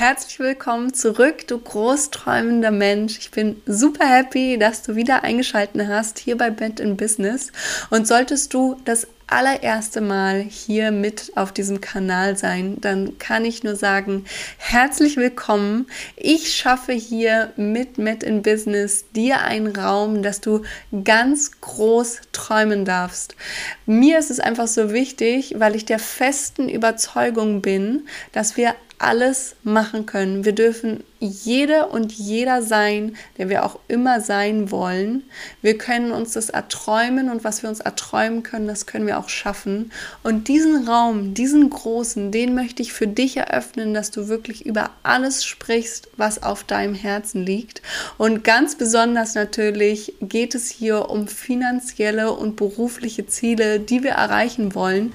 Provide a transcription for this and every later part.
herzlich willkommen zurück, du großträumender Mensch. Ich bin super happy, dass du wieder eingeschaltet hast hier bei Bent in Business. Und solltest du das allererste Mal hier mit auf diesem Kanal sein, dann kann ich nur sagen, herzlich willkommen. Ich schaffe hier mit Met in Business dir einen Raum, dass du ganz groß träumen darfst. Mir ist es einfach so wichtig, weil ich der festen Überzeugung bin, dass wir alles machen können. Wir dürfen jede und jeder sein, der wir auch immer sein wollen. Wir können uns das erträumen und was wir uns erträumen können, das können wir auch schaffen. Und diesen Raum, diesen großen, den möchte ich für dich eröffnen, dass du wirklich über alles sprichst, was auf deinem Herzen liegt. Und ganz besonders natürlich geht es hier um finanzielle und berufliche Ziele, die wir erreichen wollen.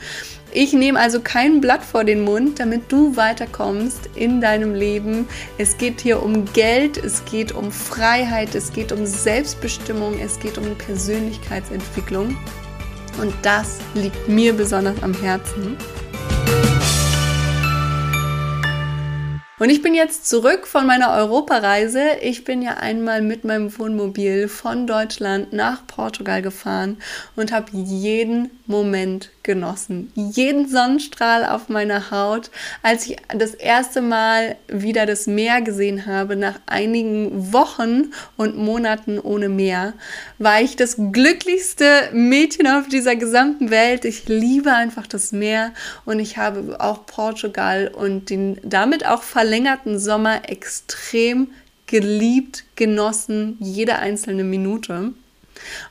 Ich nehme also kein Blatt vor den Mund, damit du weiterkommst in deinem Leben. Es geht hier um Geld, es geht um Freiheit, es geht um Selbstbestimmung, es geht um Persönlichkeitsentwicklung. Und das liegt mir besonders am Herzen. Und ich bin jetzt zurück von meiner Europareise. Ich bin ja einmal mit meinem Wohnmobil von Deutschland nach Portugal gefahren und habe jeden Moment genossen. Jeden Sonnenstrahl auf meiner Haut. Als ich das erste Mal wieder das Meer gesehen habe, nach einigen Wochen und Monaten ohne Meer, war ich das glücklichste Mädchen auf dieser gesamten Welt. Ich liebe einfach das Meer und ich habe auch Portugal und den damit auch verlängerten Sommer extrem geliebt, genossen, jede einzelne Minute.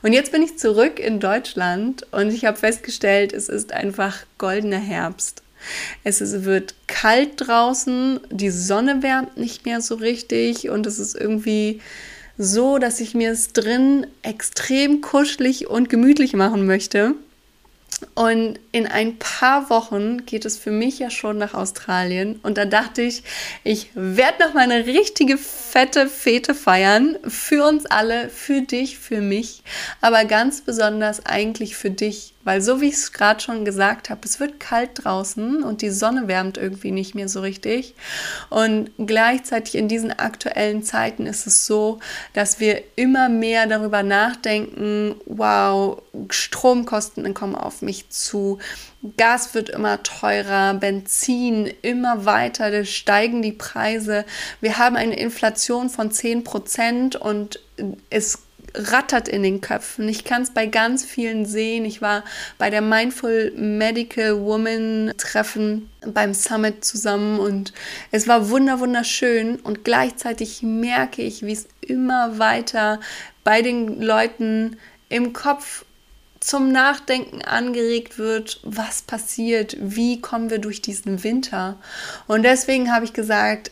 Und jetzt bin ich zurück in Deutschland und ich habe festgestellt, es ist einfach goldener Herbst. Es wird kalt draußen, die Sonne wärmt nicht mehr so richtig und es ist irgendwie so, dass ich mir es drin extrem kuschelig und gemütlich machen möchte. Und in ein paar Wochen geht es für mich ja schon nach Australien. Und da dachte ich, ich werde noch mal eine richtige fette Fete feiern. Für uns alle, für dich, für mich. Aber ganz besonders eigentlich für dich weil so wie ich es gerade schon gesagt habe, es wird kalt draußen und die Sonne wärmt irgendwie nicht mehr so richtig. Und gleichzeitig in diesen aktuellen Zeiten ist es so, dass wir immer mehr darüber nachdenken, wow, Stromkosten kommen auf mich zu. Gas wird immer teurer, Benzin immer weiter, da steigen die Preise. Wir haben eine Inflation von 10 Prozent und es rattert in den Köpfen. Ich kann es bei ganz vielen sehen. Ich war bei der Mindful Medical Woman Treffen beim Summit zusammen und es war wunder wunderschön und gleichzeitig merke ich, wie es immer weiter bei den Leuten im Kopf zum Nachdenken angeregt wird, was passiert, wie kommen wir durch diesen Winter. Und deswegen habe ich gesagt,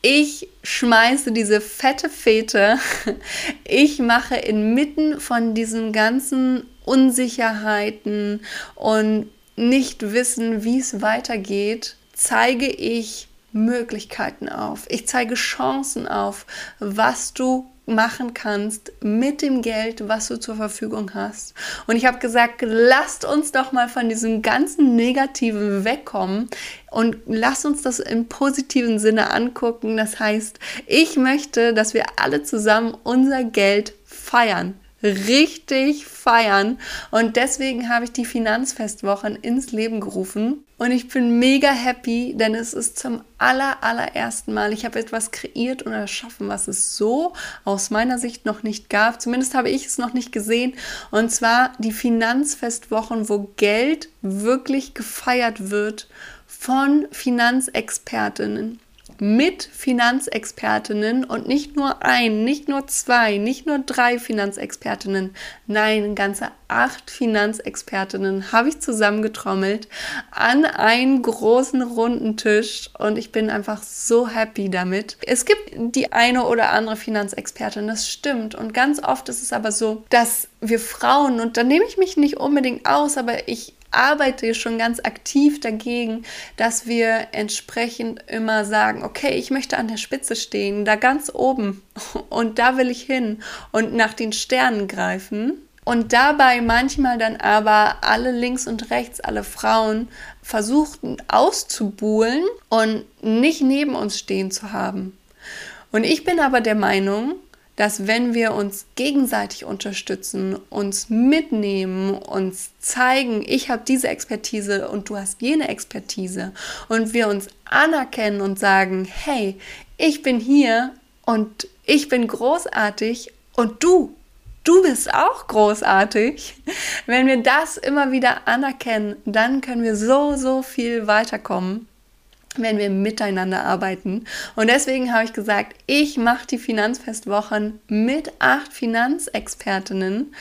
ich schmeiße diese fette Fete. Ich mache inmitten von diesen ganzen Unsicherheiten und nicht wissen, wie es weitergeht, zeige ich Möglichkeiten auf. Ich zeige Chancen auf, was du machen kannst mit dem Geld, was du zur Verfügung hast. Und ich habe gesagt, lasst uns doch mal von diesem ganzen Negativen wegkommen und lasst uns das im positiven Sinne angucken. Das heißt, ich möchte, dass wir alle zusammen unser Geld feiern richtig feiern. Und deswegen habe ich die Finanzfestwochen ins Leben gerufen. Und ich bin mega happy, denn es ist zum aller, allerersten Mal, ich habe etwas kreiert und erschaffen, was es so aus meiner Sicht noch nicht gab. Zumindest habe ich es noch nicht gesehen. Und zwar die Finanzfestwochen, wo Geld wirklich gefeiert wird von Finanzexpertinnen mit Finanzexpertinnen und nicht nur ein, nicht nur zwei, nicht nur drei Finanzexpertinnen, nein, ganze acht Finanzexpertinnen habe ich zusammengetrommelt an einen großen runden Tisch und ich bin einfach so happy damit. Es gibt die eine oder andere Finanzexpertin, das stimmt und ganz oft ist es aber so, dass wir Frauen, und da nehme ich mich nicht unbedingt aus, aber ich arbeite schon ganz aktiv dagegen, dass wir entsprechend immer sagen, okay, ich möchte an der Spitze stehen, da ganz oben und da will ich hin und nach den Sternen greifen. und dabei manchmal dann aber alle links und rechts, alle Frauen versuchten auszubuhlen und nicht neben uns stehen zu haben. Und ich bin aber der Meinung, dass wenn wir uns gegenseitig unterstützen, uns mitnehmen, uns zeigen, ich habe diese Expertise und du hast jene Expertise und wir uns anerkennen und sagen, hey, ich bin hier und ich bin großartig und du, du bist auch großartig. Wenn wir das immer wieder anerkennen, dann können wir so, so viel weiterkommen wenn wir miteinander arbeiten. Und deswegen habe ich gesagt, ich mache die Finanzfestwochen mit acht Finanzexpertinnen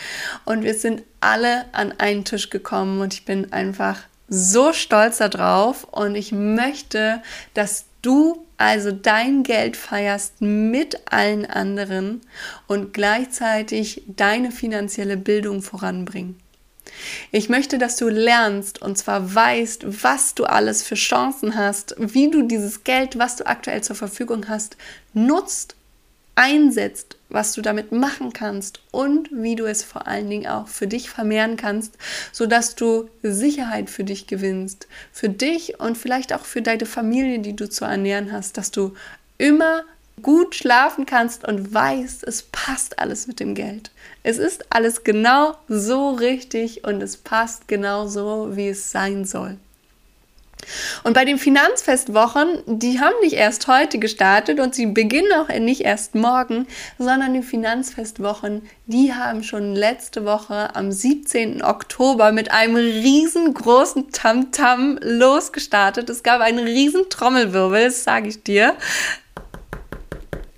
und wir sind alle an einen Tisch gekommen und ich bin einfach so stolz darauf und ich möchte, dass du also dein Geld feierst mit allen anderen und gleichzeitig deine finanzielle Bildung voranbringen. Ich möchte, dass du lernst und zwar weißt, was du alles für Chancen hast, wie du dieses Geld, was du aktuell zur Verfügung hast, nutzt, einsetzt, was du damit machen kannst und wie du es vor allen Dingen auch für dich vermehren kannst, sodass du Sicherheit für dich gewinnst, für dich und vielleicht auch für deine Familie, die du zu ernähren hast, dass du immer gut schlafen kannst und weißt, es passt alles mit dem Geld. Es ist alles genau so richtig und es passt genau so, wie es sein soll. Und bei den Finanzfestwochen, die haben nicht erst heute gestartet und sie beginnen auch nicht erst morgen, sondern die Finanzfestwochen, die haben schon letzte Woche am 17. Oktober mit einem riesengroßen Tamtam losgestartet. Es gab einen riesen Trommelwirbel, das sage ich dir.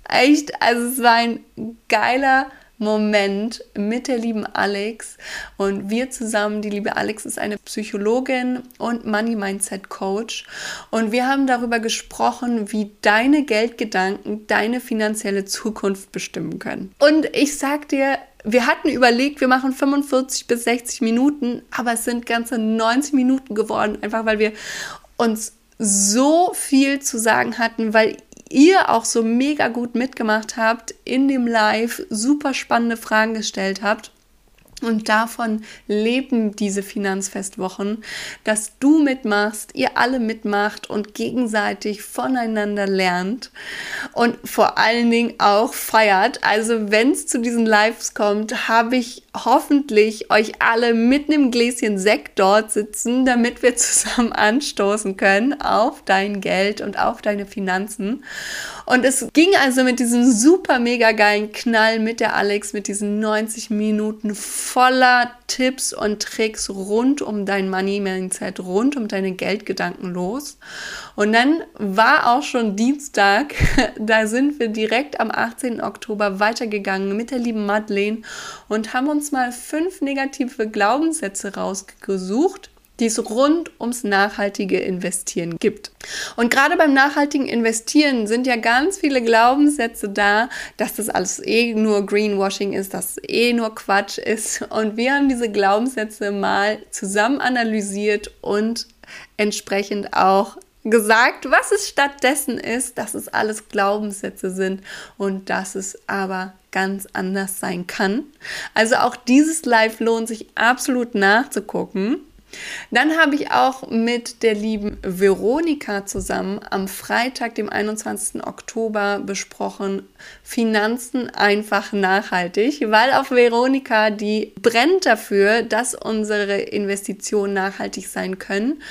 Echt, also es war ein geiler Moment mit der lieben Alex. Und wir zusammen, die liebe Alex ist eine Psychologin und Money Mindset Coach. Und wir haben darüber gesprochen, wie deine Geldgedanken deine finanzielle Zukunft bestimmen können. Und ich sag dir, wir hatten überlegt, wir machen 45 bis 60 Minuten, aber es sind ganze 90 Minuten geworden, einfach weil wir uns so viel zu sagen hatten, weil ihr auch so mega gut mitgemacht habt in dem Live, super spannende Fragen gestellt habt. Und davon leben diese Finanzfestwochen, dass du mitmachst, ihr alle mitmacht und gegenseitig voneinander lernt und vor allen Dingen auch feiert. Also wenn es zu diesen Lives kommt, habe ich hoffentlich euch alle mit einem Gläschen Sekt dort sitzen, damit wir zusammen anstoßen können auf dein Geld und auf deine Finanzen. Und es ging also mit diesem super mega geilen Knall mit der Alex, mit diesen 90 Minuten voller Tipps und Tricks rund um dein Money Mindset, rund um deine Geldgedanken los. Und dann war auch schon Dienstag, da sind wir direkt am 18. Oktober weitergegangen mit der lieben Madeleine und haben uns mal fünf negative Glaubenssätze rausgesucht, die es rund ums nachhaltige Investieren gibt. Und gerade beim nachhaltigen Investieren sind ja ganz viele Glaubenssätze da, dass das alles eh nur Greenwashing ist, dass es eh nur Quatsch ist. Und wir haben diese Glaubenssätze mal zusammen analysiert und entsprechend auch gesagt, was es stattdessen ist, dass es alles Glaubenssätze sind und dass es aber ganz anders sein kann. Also auch dieses Live lohnt sich absolut nachzugucken. Dann habe ich auch mit der lieben Veronika zusammen am Freitag, dem 21. Oktober, besprochen Finanzen einfach nachhaltig, weil auch Veronika, die brennt dafür, dass unsere Investitionen nachhaltig sein können.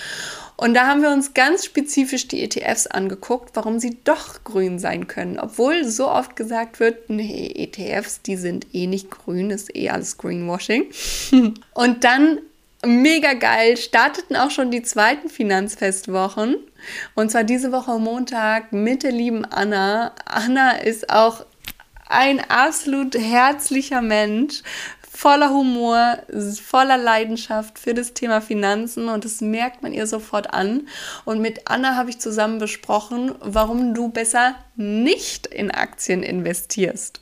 Und da haben wir uns ganz spezifisch die ETFs angeguckt, warum sie doch grün sein können. Obwohl so oft gesagt wird, nee, ETFs, die sind eh nicht grün, ist eh alles Greenwashing. Und dann mega geil, starteten auch schon die zweiten Finanzfestwochen. Und zwar diese Woche Montag mit der lieben Anna. Anna ist auch ein absolut herzlicher Mensch, voller Humor, voller Leidenschaft für das Thema Finanzen und das merkt man ihr sofort an. Und mit Anna habe ich zusammen besprochen, warum du besser nicht in Aktien investierst.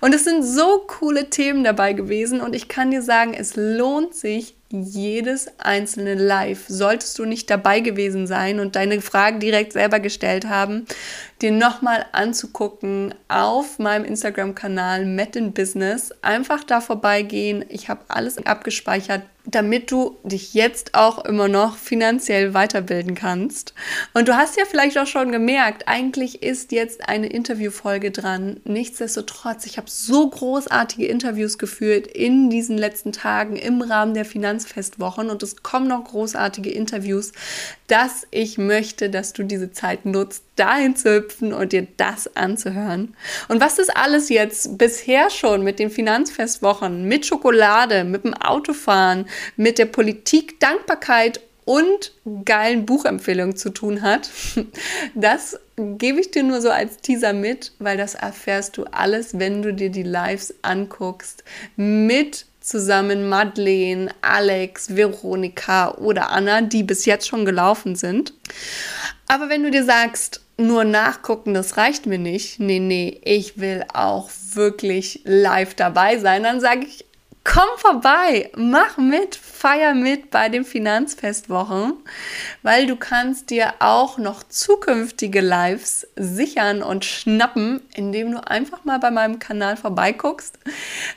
Und es sind so coole Themen dabei gewesen und ich kann dir sagen, es lohnt sich jedes einzelne Live, solltest du nicht dabei gewesen sein und deine Fragen direkt selber gestellt haben, dir nochmal anzugucken auf meinem Instagram-Kanal Met in Business. Einfach da vorbeigehen. Ich habe alles abgespeichert, damit du dich jetzt auch immer noch finanziell weiterbilden kannst. Und du hast ja vielleicht auch schon gemerkt, eigentlich ist jetzt eine Interviewfolge dran. Nichtsdestotrotz, ich habe so großartige Interviews geführt in diesen letzten Tagen im Rahmen der Finanzfestwochen und es kommen noch großartige Interviews, dass ich möchte, dass du diese Zeit nutzt, dahin zu hüpfen und dir das anzuhören. Und was ist alles jetzt bisher schon mit den Finanzfestwochen, mit Schokolade, mit dem Autofahren, mit der Politik, Dankbarkeit und geilen Buchempfehlungen zu tun hat, das gebe ich dir nur so als Teaser mit, weil das erfährst du alles, wenn du dir die Lives anguckst mit zusammen Madeleine, Alex, Veronika oder Anna, die bis jetzt schon gelaufen sind. Aber wenn du dir sagst, nur nachgucken, das reicht mir nicht. Nee, nee, ich will auch wirklich live dabei sein. Dann sage ich, komm vorbei, mach mit, feier mit bei den Finanzfestwochen, weil du kannst dir auch noch zukünftige Lives sichern und schnappen, indem du einfach mal bei meinem Kanal vorbeiguckst,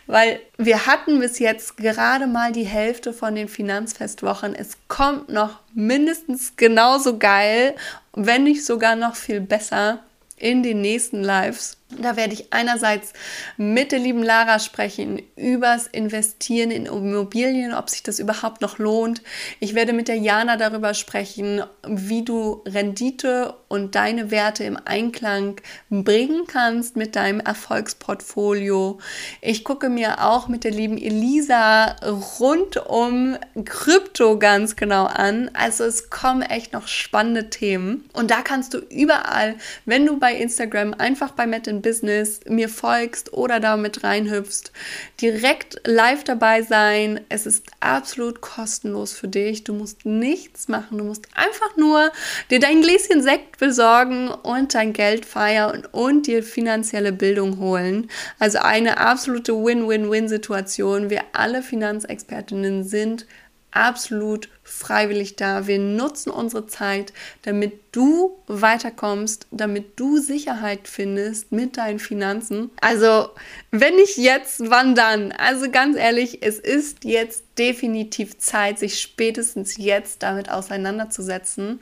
weil wir hatten bis jetzt gerade mal die Hälfte von den Finanzfestwochen. Es kommt noch mindestens genauso geil, wenn nicht sogar noch viel besser in den nächsten Lives. Da werde ich einerseits mit der lieben Lara sprechen übers Investieren in Immobilien, ob sich das überhaupt noch lohnt. Ich werde mit der Jana darüber sprechen, wie du Rendite und deine Werte im Einklang bringen kannst mit deinem Erfolgsportfolio. Ich gucke mir auch mit der lieben Elisa rund um Krypto ganz genau an. Also es kommen echt noch spannende Themen. Und da kannst du überall, wenn du bei Instagram einfach bei Matt Business mir folgst oder da mit reinhüpfst, direkt live dabei sein. Es ist absolut kostenlos für dich. Du musst nichts machen. Du musst einfach nur dir dein Gläschen Sekt besorgen und dein Geld feiern und dir finanzielle Bildung holen. Also eine absolute Win-Win-Win-Situation. Wir alle Finanzexpertinnen sind absolut freiwillig da. Wir nutzen unsere Zeit, damit du weiterkommst, damit du Sicherheit findest mit deinen Finanzen. Also, wenn nicht jetzt, wann dann? Also ganz ehrlich, es ist jetzt definitiv Zeit, sich spätestens jetzt damit auseinanderzusetzen,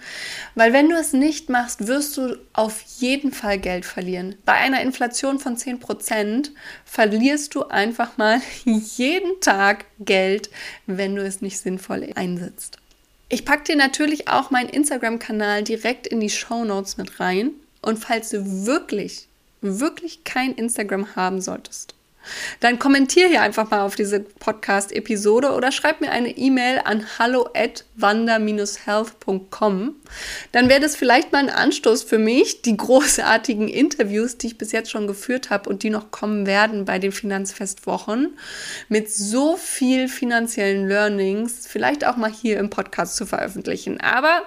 weil wenn du es nicht machst, wirst du auf jeden Fall Geld verlieren. Bei einer Inflation von 10% verlierst du einfach mal jeden Tag Geld, wenn du es nicht sinnvoll einsetzt. Ich packe dir natürlich auch meinen Instagram-Kanal direkt in die Show Notes mit rein. Und falls du wirklich, wirklich kein Instagram haben solltest, dann kommentier hier einfach mal auf diese Podcast-Episode oder schreib mir eine E-Mail an hallo at wander-health.com. Dann wäre das vielleicht mal ein Anstoß für mich, die großartigen Interviews, die ich bis jetzt schon geführt habe und die noch kommen werden bei den Finanzfestwochen, mit so viel finanziellen Learnings, vielleicht auch mal hier im Podcast zu veröffentlichen. Aber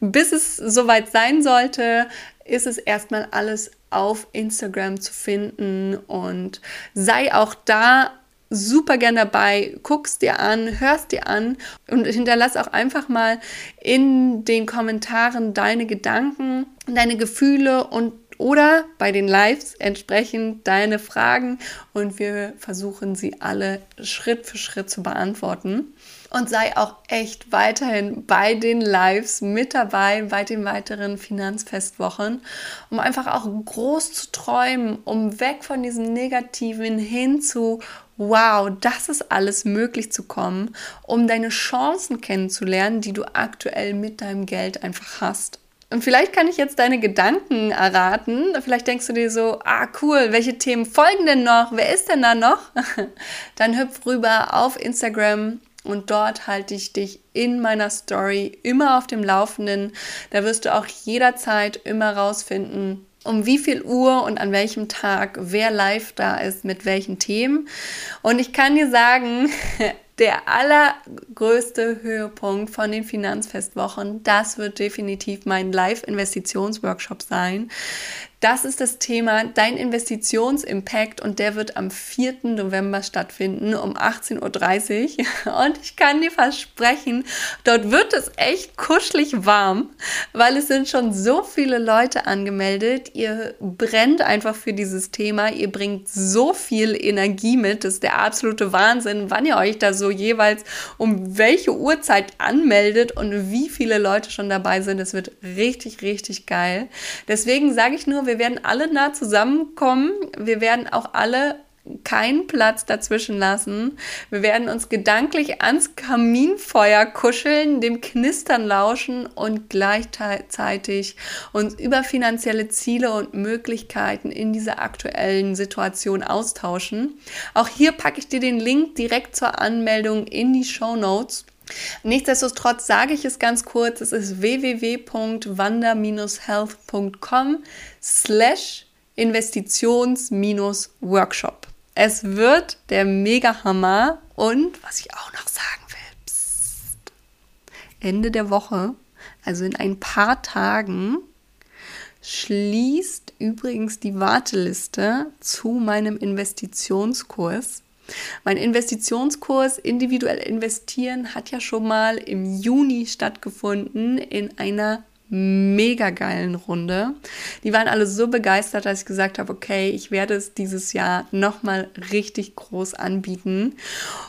bis es soweit sein sollte, ist es erstmal alles auf Instagram zu finden und sei auch da super gern dabei, guckst dir an, hörst dir an und hinterlass auch einfach mal in den Kommentaren deine Gedanken, deine Gefühle und oder bei den Lives entsprechend deine Fragen und wir versuchen sie alle Schritt für Schritt zu beantworten und sei auch echt weiterhin bei den Lives mit dabei, bei den weiteren Finanzfestwochen, um einfach auch groß zu träumen, um weg von diesem Negativen hin zu wow, das ist alles möglich zu kommen, um deine Chancen kennenzulernen, die du aktuell mit deinem Geld einfach hast. Und vielleicht kann ich jetzt deine Gedanken erraten. Vielleicht denkst du dir so, ah cool, welche Themen folgen denn noch? Wer ist denn da noch? Dann hüpf rüber auf Instagram und dort halte ich dich in meiner Story immer auf dem Laufenden. Da wirst du auch jederzeit immer rausfinden, um wie viel Uhr und an welchem Tag wer live da ist, mit welchen Themen. Und ich kann dir sagen, der allergrößte Höhepunkt von den Finanzfestwochen, das wird definitiv mein Live-Investitionsworkshop sein. Das ist das Thema, dein Investitionsimpact und der wird am 4. November stattfinden um 18.30 Uhr. Und ich kann dir versprechen, dort wird es echt kuschelig warm, weil es sind schon so viele Leute angemeldet. Ihr brennt einfach für dieses Thema. Ihr bringt so viel Energie mit. Das ist der absolute Wahnsinn, wann ihr euch da so jeweils um welche Uhrzeit anmeldet und wie viele Leute schon dabei sind. Es wird richtig, richtig geil. Deswegen sage ich nur, wir werden alle nah zusammenkommen. Wir werden auch alle keinen Platz dazwischen lassen. Wir werden uns gedanklich ans Kaminfeuer kuscheln, dem Knistern lauschen und gleichzeitig uns über finanzielle Ziele und Möglichkeiten in dieser aktuellen Situation austauschen. Auch hier packe ich dir den Link direkt zur Anmeldung in die Show Notes. Nichtsdestotrotz sage ich es ganz kurz, es ist www.wander-health.com slash Investitions-Workshop. Es wird der Mega-Hammer und was ich auch noch sagen will, psst, Ende der Woche, also in ein paar Tagen, schließt übrigens die Warteliste zu meinem Investitionskurs. Mein Investitionskurs Individuell investieren hat ja schon mal im Juni stattgefunden in einer mega geilen Runde. Die waren alle so begeistert, dass ich gesagt habe, okay, ich werde es dieses Jahr nochmal richtig groß anbieten.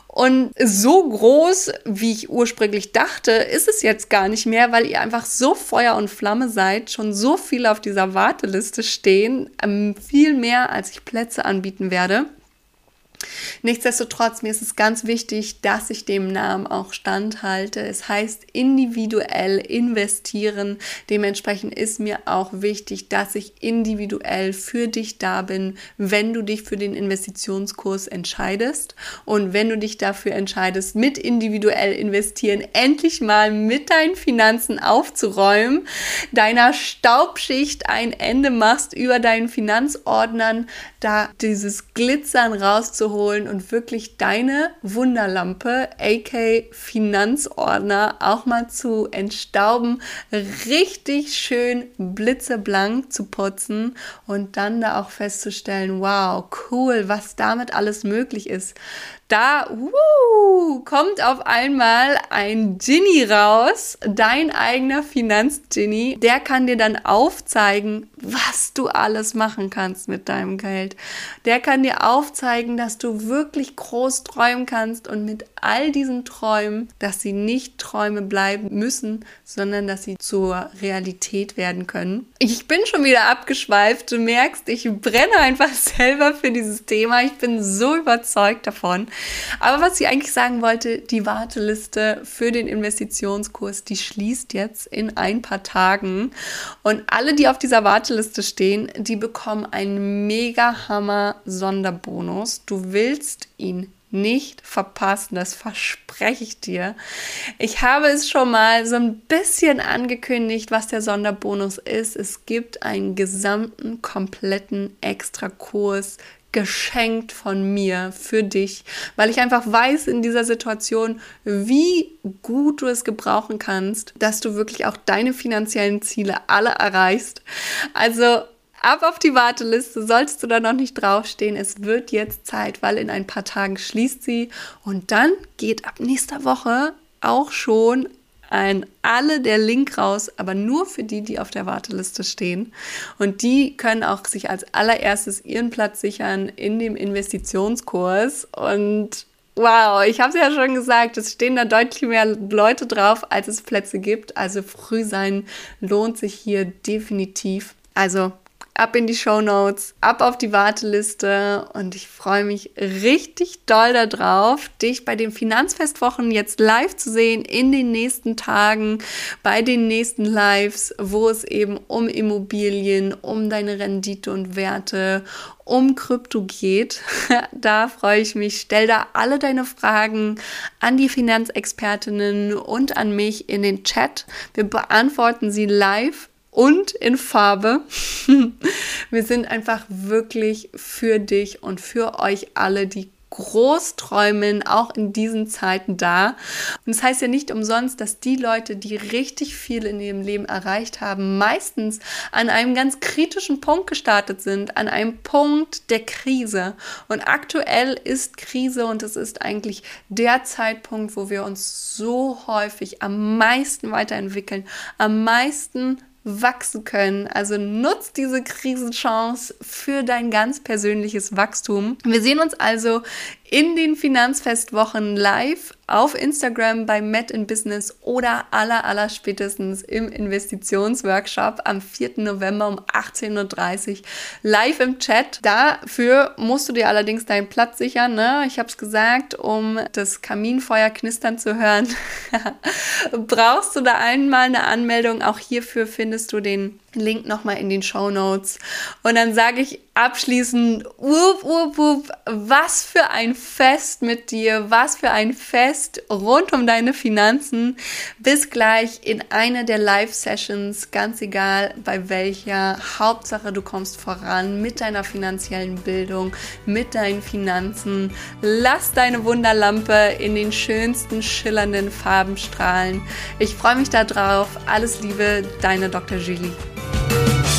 Und so groß, wie ich ursprünglich dachte, ist es jetzt gar nicht mehr, weil ihr einfach so Feuer und Flamme seid, schon so viele auf dieser Warteliste stehen, ähm, viel mehr, als ich Plätze anbieten werde. Nichtsdestotrotz, mir ist es ganz wichtig, dass ich dem Namen auch standhalte. Es heißt individuell investieren. Dementsprechend ist mir auch wichtig, dass ich individuell für dich da bin, wenn du dich für den Investitionskurs entscheidest und wenn du dich dafür entscheidest, mit individuell investieren endlich mal mit deinen Finanzen aufzuräumen, deiner Staubschicht ein Ende machst über deinen Finanzordnern, da dieses Glitzern rauszuholen holen und wirklich deine Wunderlampe, aka Finanzordner, auch mal zu entstauben, richtig schön blitzeblank zu putzen und dann da auch festzustellen, wow, cool, was damit alles möglich ist. Da uh, kommt auf einmal ein Genie raus, dein eigener Finanzgenie. Der kann dir dann aufzeigen, was du alles machen kannst mit deinem Geld. Der kann dir aufzeigen, dass du wirklich groß träumen kannst und mit all diesen Träumen, dass sie nicht Träume bleiben müssen, sondern dass sie zur Realität werden können. Ich bin schon wieder abgeschweift. Du merkst, ich brenne einfach selber für dieses Thema. Ich bin so überzeugt davon. Aber was ich eigentlich sagen wollte, die Warteliste für den Investitionskurs, die schließt jetzt in ein paar Tagen. Und alle, die auf dieser Warteliste stehen, die bekommen einen mega Hammer Sonderbonus. Du willst ihn nicht verpassen, das verspreche ich dir. Ich habe es schon mal so ein bisschen angekündigt, was der Sonderbonus ist. Es gibt einen gesamten, kompletten Extrakurs geschenkt von mir für dich, weil ich einfach weiß in dieser Situation, wie gut du es gebrauchen kannst, dass du wirklich auch deine finanziellen Ziele alle erreichst. Also ab auf die Warteliste, sollst du da noch nicht draufstehen. Es wird jetzt Zeit, weil in ein paar Tagen schließt sie und dann geht ab nächster Woche auch schon ein alle der Link raus, aber nur für die, die auf der Warteliste stehen. Und die können auch sich als allererstes ihren Platz sichern in dem Investitionskurs. Und wow, ich habe es ja schon gesagt, es stehen da deutlich mehr Leute drauf, als es Plätze gibt. Also früh sein lohnt sich hier definitiv. Also ab in die Show Notes, ab auf die Warteliste und ich freue mich richtig doll darauf, dich bei den Finanzfestwochen jetzt live zu sehen in den nächsten Tagen, bei den nächsten Lives, wo es eben um Immobilien, um deine Rendite und Werte, um Krypto geht. da freue ich mich. Stell da alle deine Fragen an die Finanzexpertinnen und an mich in den Chat. Wir beantworten sie live und in Farbe. Wir sind einfach wirklich für dich und für euch alle die Großträumen auch in diesen Zeiten da. Und das heißt ja nicht umsonst, dass die Leute, die richtig viel in ihrem Leben erreicht haben, meistens an einem ganz kritischen Punkt gestartet sind, an einem Punkt der Krise. Und aktuell ist Krise und es ist eigentlich der Zeitpunkt, wo wir uns so häufig am meisten weiterentwickeln, am meisten wachsen können. Also nutzt diese Krisenchance für dein ganz persönliches Wachstum. Wir sehen uns also in den Finanzfestwochen live auf Instagram bei Met in Business oder aller, aller spätestens im Investitionsworkshop am 4. November um 18.30 Uhr live im Chat. Dafür musst du dir allerdings deinen Platz sichern. Ne? Ich habe es gesagt, um das Kaminfeuer knistern zu hören, brauchst du da einmal eine Anmeldung. Auch hierfür findest du den Link nochmal in den Show Notes. Und dann sage ich abschließend, wup, wup, wup, was für ein Fest mit dir, was für ein Fest rund um deine Finanzen. Bis gleich in einer der Live-Sessions, ganz egal bei welcher. Hauptsache, du kommst voran mit deiner finanziellen Bildung, mit deinen Finanzen. Lass deine Wunderlampe in den schönsten schillernden Farben strahlen. Ich freue mich darauf. Alles Liebe, deine Dr. Julie. Thank you.